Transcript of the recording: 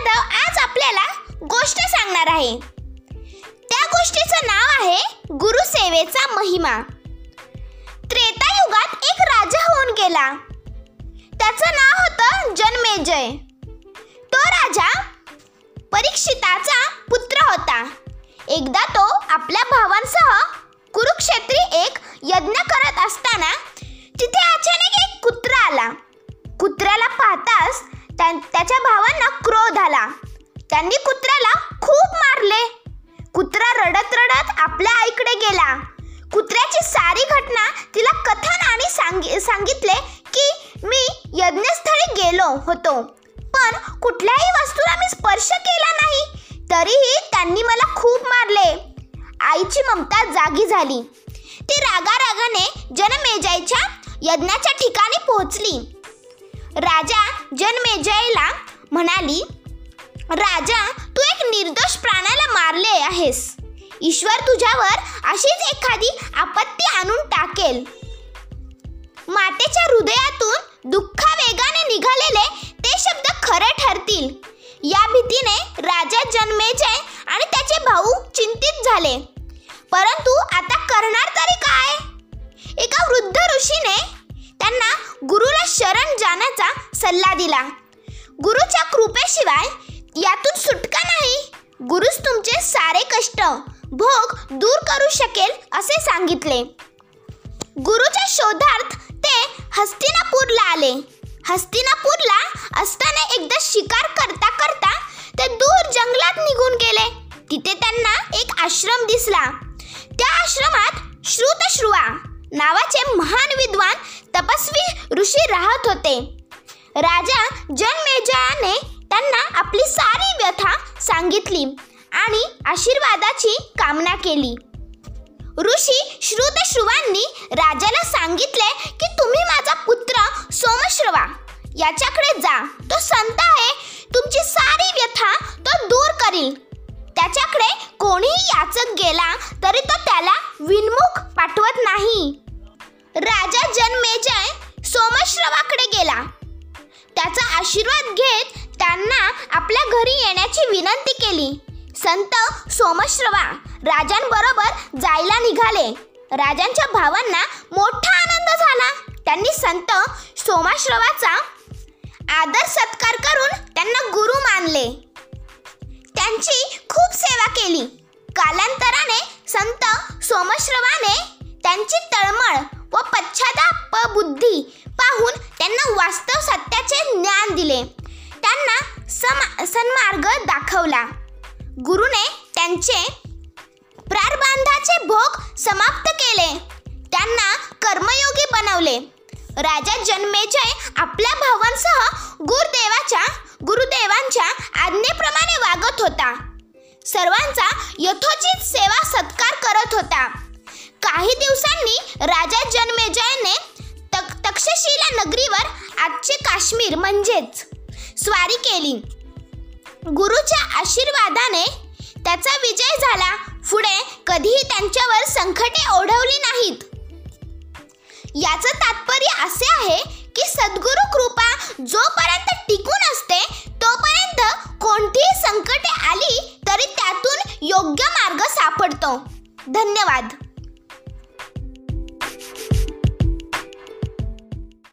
जाधव आज आपल्याला गोष्ट सांगणार आहे. त्या गोष्टीचं नाव आहे गुरुसेवेचा महिमा. त्रेतायुगात एक राजा होऊन गेला. त्याचं नाव होतं जन्मेजय. तो राजा परीक्षिताचा पुत्र होता. एकदा तो आपल्या भावांसह कुरुक्षेत्री एक यज्ञ करत असताना तिथे अचानक एक कुत्रा आला. कुत्र्याला पाहताच त्याच्या भावांना क्रोध आला. त्यांनी कुत्र्याला खूप मारले. कुत्रा रडत रडत आपल्या आईकडे गेला. कुत्र्याची सारी घटना तिला कथन आणि सांगि सांगितले की मी यज्ञस्थळी गेलो होतो. पण कुठल्याही वस्तूला मी स्पर्श केला नाही. तरीही त्यांनी मला खूप मारले. आईची ममता जागी झाली. ती रागारागाने जनमेजायच्या यज्ञाच्या ठिकाणी पोहोचली. राजा जनमेजयला म्हणाली राजा तू एक निर्दोष प्राण्याला मारले आहेस. ईश्वर तुझ्यावर अशीच एखादी आपत्ती आणून टाकेल. मातेच्या हृदयातून दुःखावेगाने निघालेले ते शब्द खरे ठरतील. या भीतीने राजा जन्मेजय आणि त्याचे भाऊ चिंतित झाले. परंतु आता करणार तरी काय? एका वृद्ध ऋषीने त्यांना गुरुला शरण जाण्याचा सल्ला दिला. गुरुच्या कृपेशिवाय यातून सुटका नाही. गुरुच तुमचे सारे कष्ट भोग दूर करू शकेल असे सांगितले. गुरुच्या शोधार्थ ते हस्तिनापूरला आले. हस्तिनापूरला असताना एकदा शिकार करता करता ते दूर जंगलात निघून गेले. तिथे त्यांना एक आश्रम दिसला. त्या आश्रमात श्रुतश्रुवा नावाचे महान विद्वान तपस्वी ऋषी राहत होते. राजा जनमेजयाने त्यांना आपली सारी व्यथा सांगितली आणि आशीर्वादाची कामना केली. ऋषी श्रुतश्रुवांनी राजाला सांगितले की तुम्ही माझा पुत्र सोमश्रवा याच्याकडे जा. तो संत आहे. तुमची सारी व्यथा तो दूर करील. त्याच्याकडे कोणीही याचक गेला तरी तो त्याला विनमुख पाठवत नाही. राजा जनमेजय सोमश्रवाकडे गेला. त्याचा आशीर्वाद घेत त्यांना आपल्या घरी येण्याची विनंती केली. संत सोमश्रवा राजांबरोबर जायला निघाले. राजांच्या भावांना मोठा आनंद झाला. त्यांनी संत सोमाश्रवाचा आदर सत्कार करून त्यांना गुरु मानले. त्यांची खूप सेवा केली. कालांतराने संत सोमश्रवाने त्यांची तळमळ व पश्चाताप बुद्धी पाहून त्यांना वास्तव सत्याचे ज्ञान दिले. त्यांना सम सन्मार्ग दाखवला. गुरुने त्यांचे प्रारबांधाचे भोग समाप्त केले. त्यांना कर्मयोगी बनवले. राजा जन्मेजय आपल्या भावांसह गुरुदेवाच्या गुरुदेवांच्या आज्ञेप्रमाणे वागत होता. सर्वांचा यथोचित सेवा सत्कार करत होता. काही दिवसांनी राजा जन्मेजयने तक तक्षशिला नगरीवर आजचे काश्मीर म्हणजेच स्वारी केली. गुरुच्या आशीर्वादाने त्याचा विजय झाला. पुढे कधीही त्यांच्यावर संकटे ओढवली नाहीत. याचं तात्पर्य असे आहे की सद्गुरु कृपा जोपर्यंत टिकून असते तोपर्यंत कोणतीही संकटे आली तरी त्यातून योग्य मार्ग सापडतो. धन्यवाद.